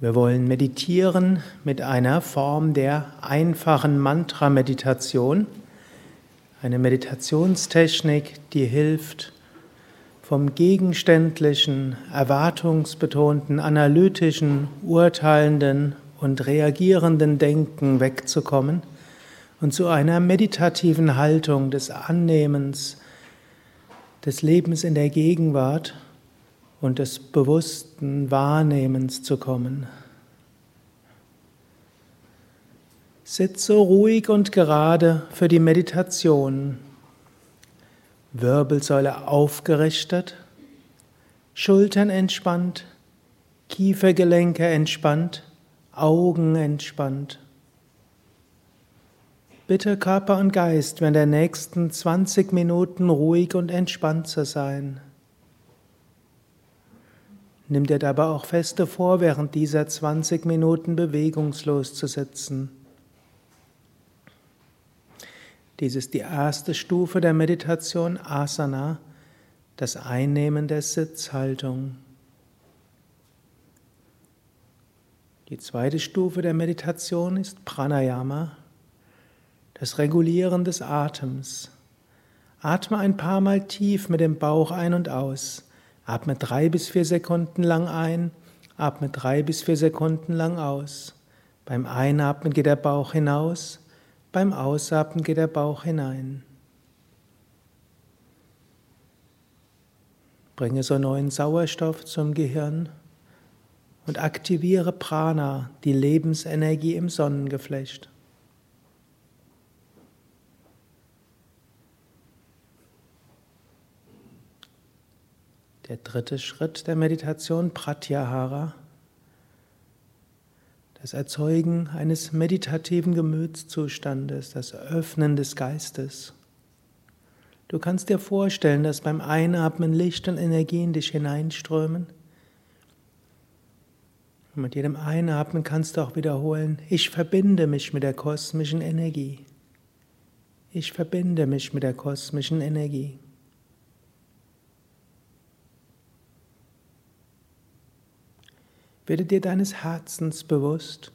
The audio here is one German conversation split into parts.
Wir wollen meditieren mit einer Form der einfachen Mantra-Meditation. Eine Meditationstechnik, die hilft, vom gegenständlichen, erwartungsbetonten, analytischen, urteilenden und reagierenden Denken wegzukommen und zu einer meditativen Haltung des Annehmens, des Lebens in der Gegenwart und des bewussten Wahrnehmens zu kommen. Sitze ruhig und gerade für die Meditation. Wirbelsäule aufgerichtet, Schultern entspannt, Kiefergelenke entspannt, Augen entspannt. Bitte Körper und Geist während der nächsten 20 Minuten ruhig und entspannt zu sein. Nimm dir dabei auch feste vor, während dieser 20 Minuten bewegungslos zu sitzen. Dies ist die erste Stufe der Meditation Asana, das Einnehmen der Sitzhaltung. Die zweite Stufe der Meditation ist Pranayama, das Regulieren des Atems. Atme ein paar Mal tief mit dem Bauch ein und aus. Atme drei bis vier Sekunden lang ein, atme drei bis vier Sekunden lang aus. Beim Einatmen geht der Bauch hinaus, beim Ausatmen geht der Bauch hinein. Bringe so neuen Sauerstoff zum Gehirn und aktiviere Prana, die Lebensenergie im Sonnengeflecht. Der dritte Schritt der Meditation, Pratyahara, das Erzeugen eines meditativen Gemütszustandes, das Öffnen des Geistes. Du kannst dir vorstellen, dass beim Einatmen Licht und Energie in dich hineinströmen. Und mit jedem Einatmen kannst du auch wiederholen, ich verbinde mich mit der kosmischen Energie. Ich verbinde mich mit der kosmischen Energie. Werde dir deines Herzens bewusst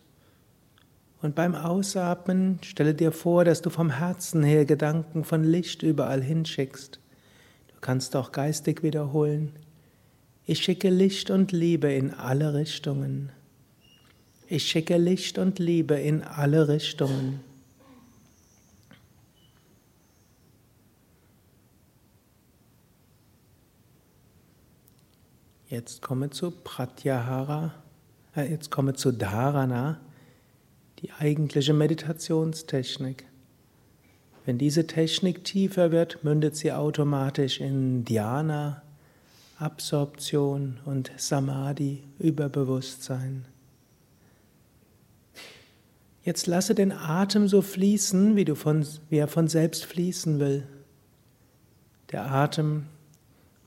und beim Ausatmen stelle dir vor, dass du vom Herzen her Gedanken von Licht überall hinschickst. Du kannst auch geistig wiederholen. Ich schicke Licht und Liebe in alle Richtungen. Ich schicke Licht und Liebe in alle Richtungen. Jetzt komme zu Pratyahara. Jetzt komme zu Dharana, die eigentliche Meditationstechnik. Wenn diese Technik tiefer wird, mündet sie automatisch in Dhyana, Absorption und Samadhi, Überbewusstsein. Jetzt lasse den Atem so fließen, wie, du von, wie er von selbst fließen will. Der Atem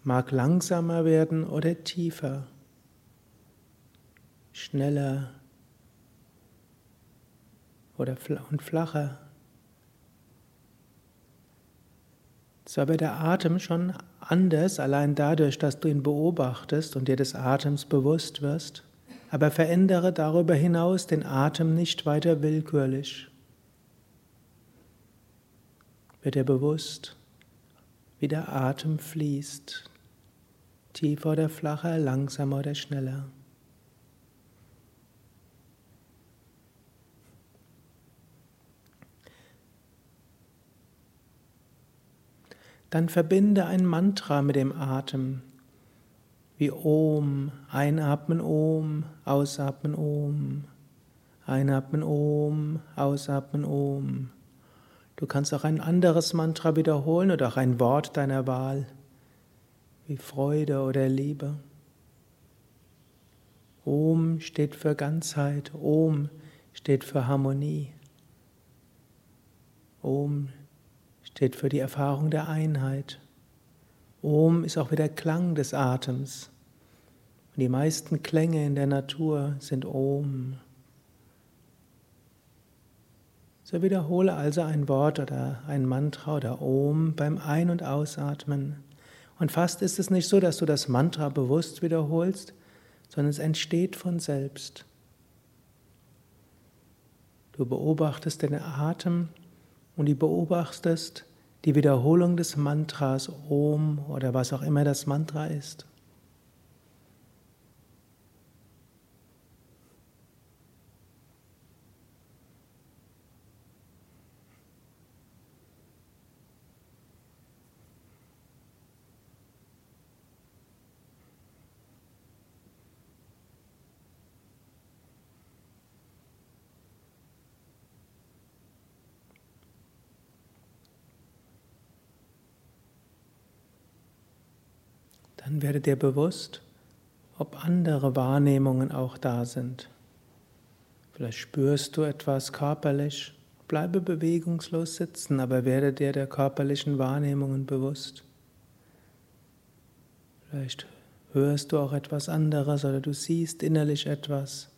mag langsamer werden oder tiefer schneller oder und flacher. So wird der Atem schon anders, allein dadurch, dass du ihn beobachtest und dir des Atems bewusst wirst, aber verändere darüber hinaus den Atem nicht weiter willkürlich. Wird dir bewusst, wie der Atem fließt, tiefer oder flacher, langsamer oder schneller. Dann verbinde ein Mantra mit dem Atem. Wie Om, einatmen Om, ausatmen Om, einatmen Om, ausatmen Om. Du kannst auch ein anderes Mantra wiederholen oder auch ein Wort deiner Wahl, wie Freude oder Liebe. Om steht für Ganzheit, Om steht für Harmonie. Om steht für die Erfahrung der Einheit. Om ist auch wieder Klang des Atems. Und die meisten Klänge in der Natur sind Om. So wiederhole also ein Wort oder ein Mantra oder Om beim Ein- und Ausatmen. Und fast ist es nicht so, dass du das Mantra bewusst wiederholst, sondern es entsteht von selbst. Du beobachtest den Atem und du beobachtest die Wiederholung des Mantras Om oder was auch immer das Mantra ist. Dann werde dir bewusst, ob andere Wahrnehmungen auch da sind. Vielleicht spürst du etwas körperlich, bleibe bewegungslos sitzen, aber werde dir der körperlichen Wahrnehmungen bewusst. Vielleicht hörst du auch etwas anderes oder du siehst innerlich etwas.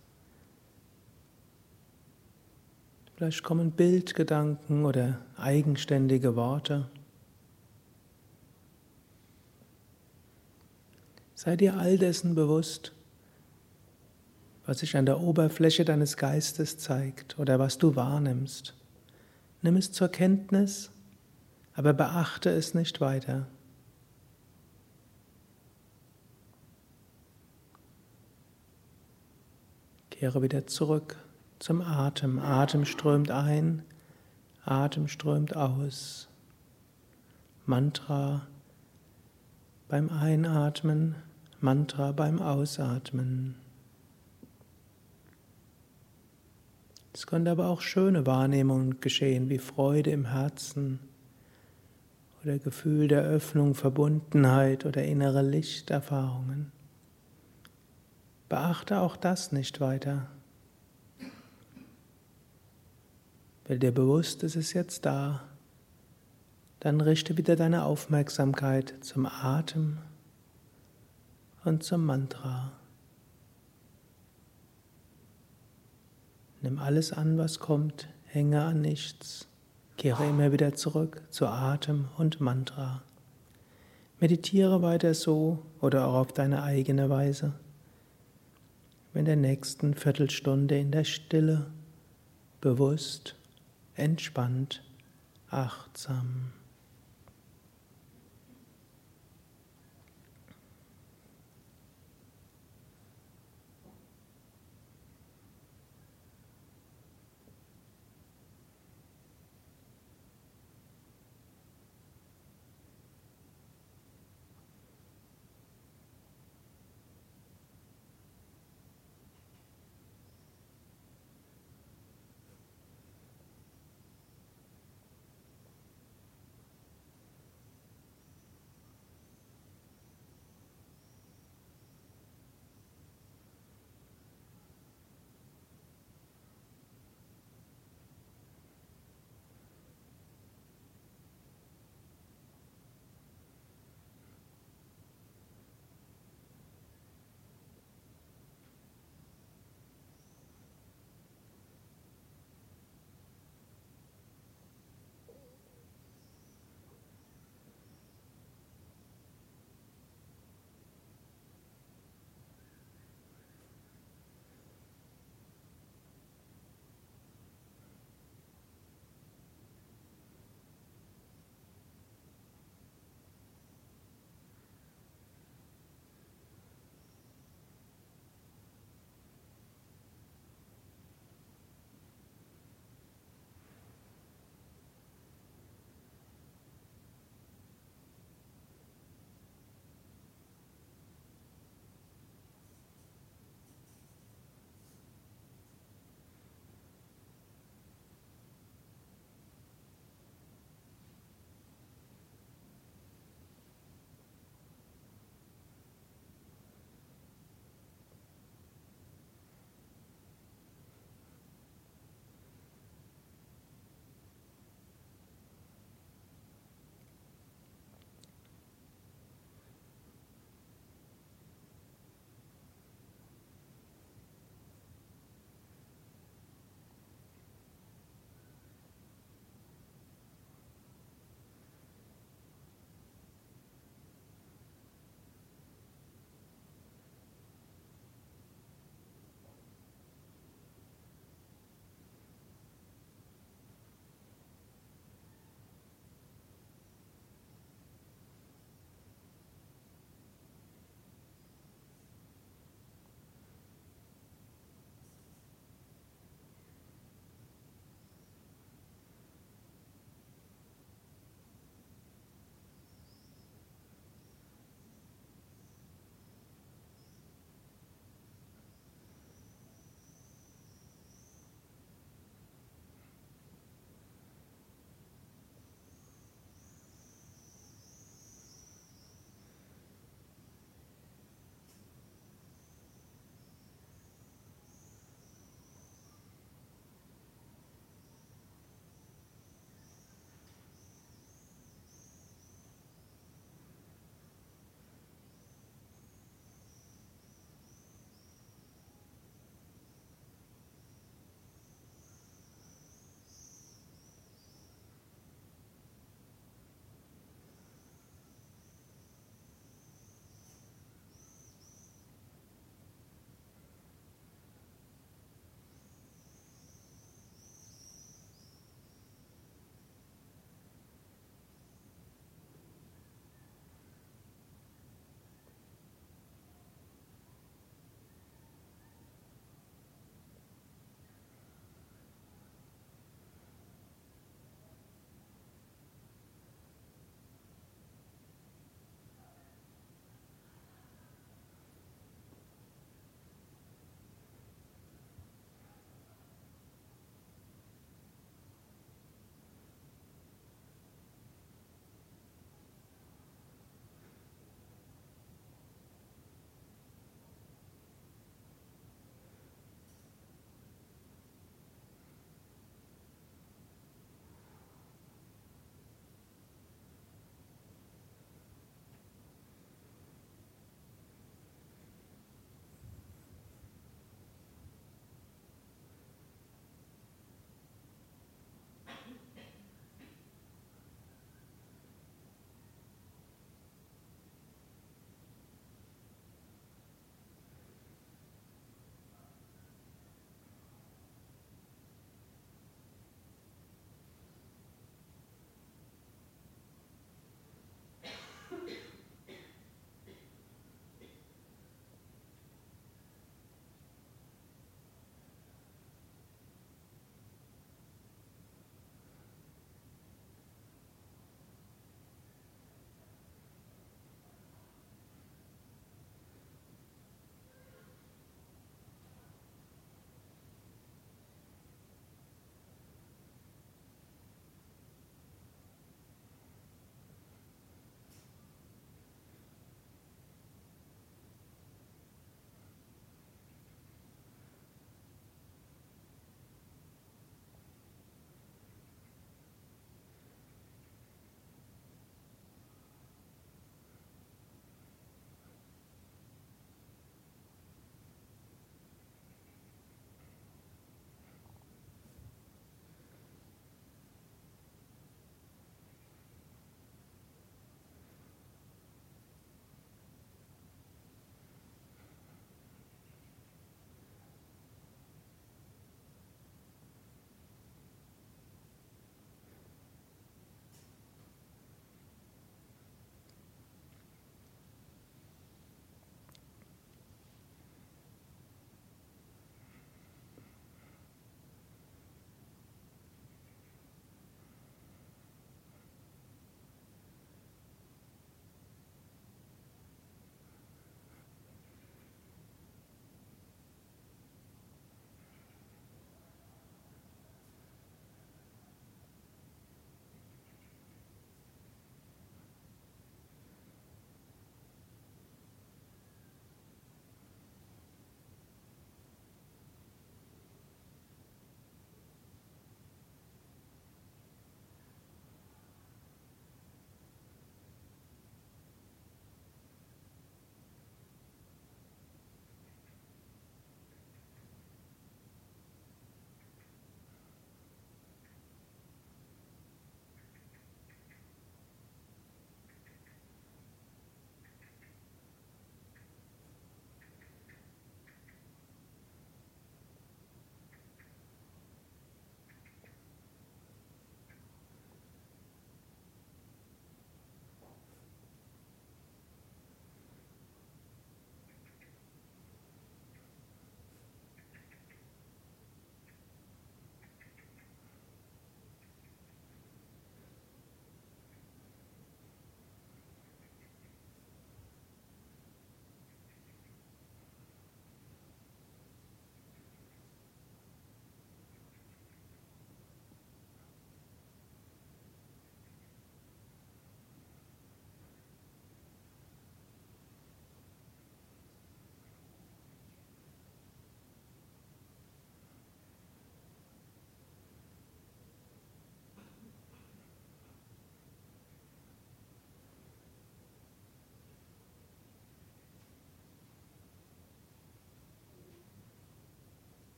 Vielleicht kommen Bildgedanken oder eigenständige Worte. Sei dir all dessen bewusst, was sich an der Oberfläche deines Geistes zeigt oder was du wahrnimmst. Nimm es zur Kenntnis, aber beachte es nicht weiter. Kehre wieder zurück zum Atem. Atem strömt ein, Atem strömt aus. Mantra beim Einatmen Mantra beim Ausatmen. Es können aber auch schöne Wahrnehmungen geschehen, wie Freude im Herzen oder Gefühl der Öffnung, Verbundenheit oder innere Lichterfahrungen. Beachte auch das nicht weiter. Wenn dir bewusst ist, es ist jetzt da, dann richte wieder deine Aufmerksamkeit zum Atem und zum Mantra. Nimm alles an, was kommt, hänge an nichts, kehre immer wieder zurück zu Atem und Mantra. Meditiere weiter so oder auch auf deine eigene Weise. In der nächsten Viertelstunde in der Stille, bewusst, entspannt, achtsam.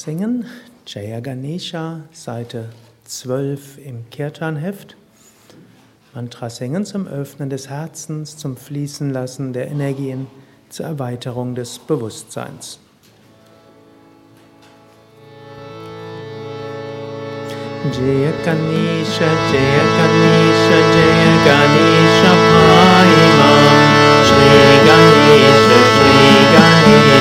Singen, Jaya Ganesha, Seite 12 im Kirtan-Heft. Mantra singen zum Öffnen des Herzens, zum Fließen lassen der Energien, zur Erweiterung des Bewusstseins. Jaya Ganesha, Jaya Ganesha, Jaya Ganesha, Paimam, Shri Ganesha, Shri Ganesha.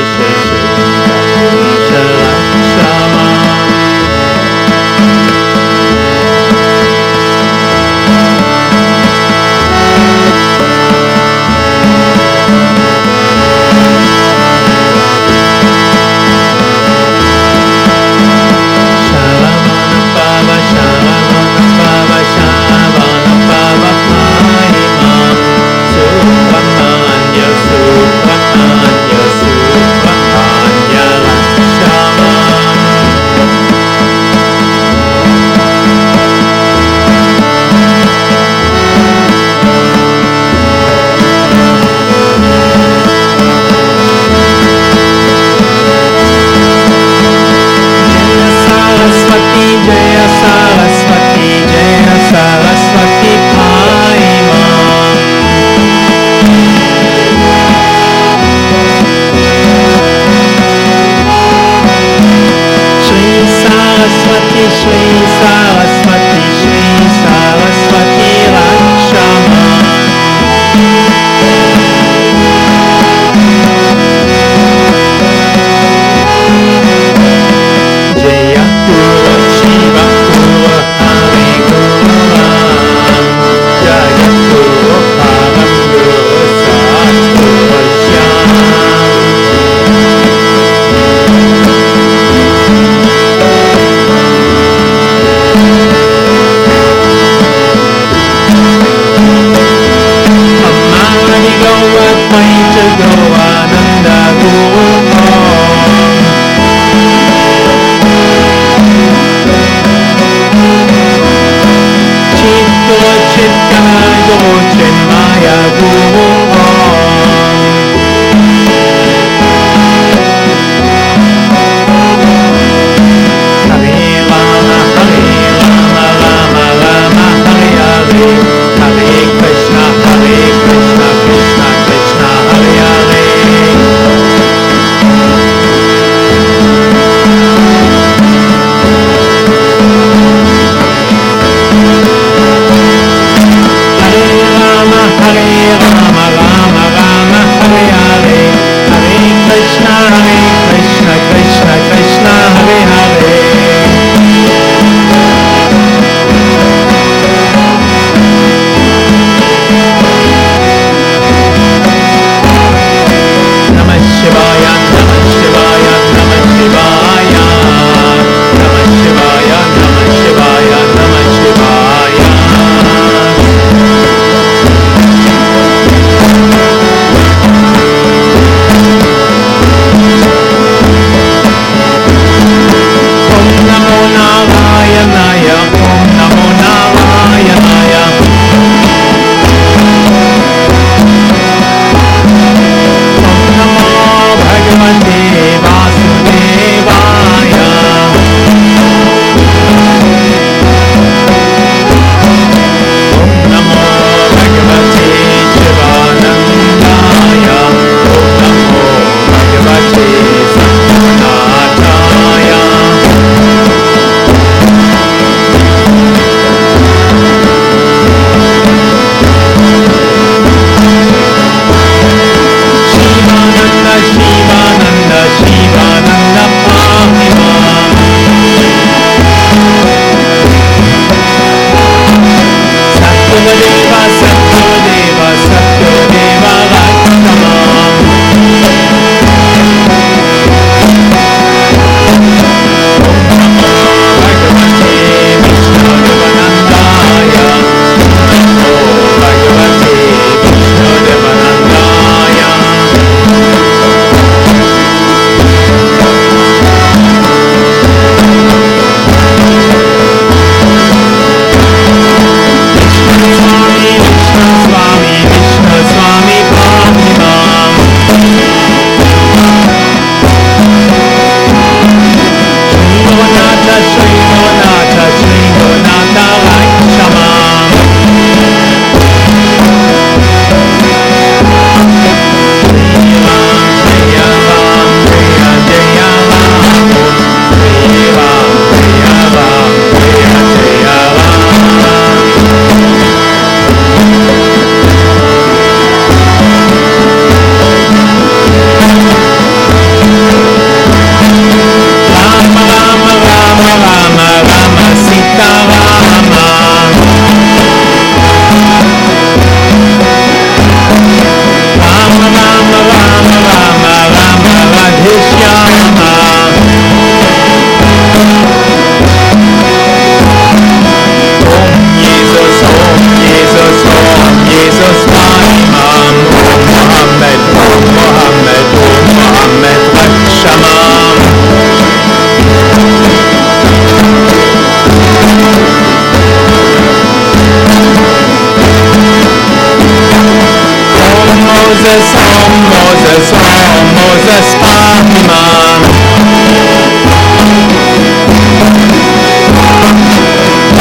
Moses, oh Moses, oh Moses, Fatima.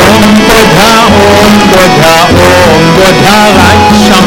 Om Buddha, Om Buddha, Om Buddha, Raksha.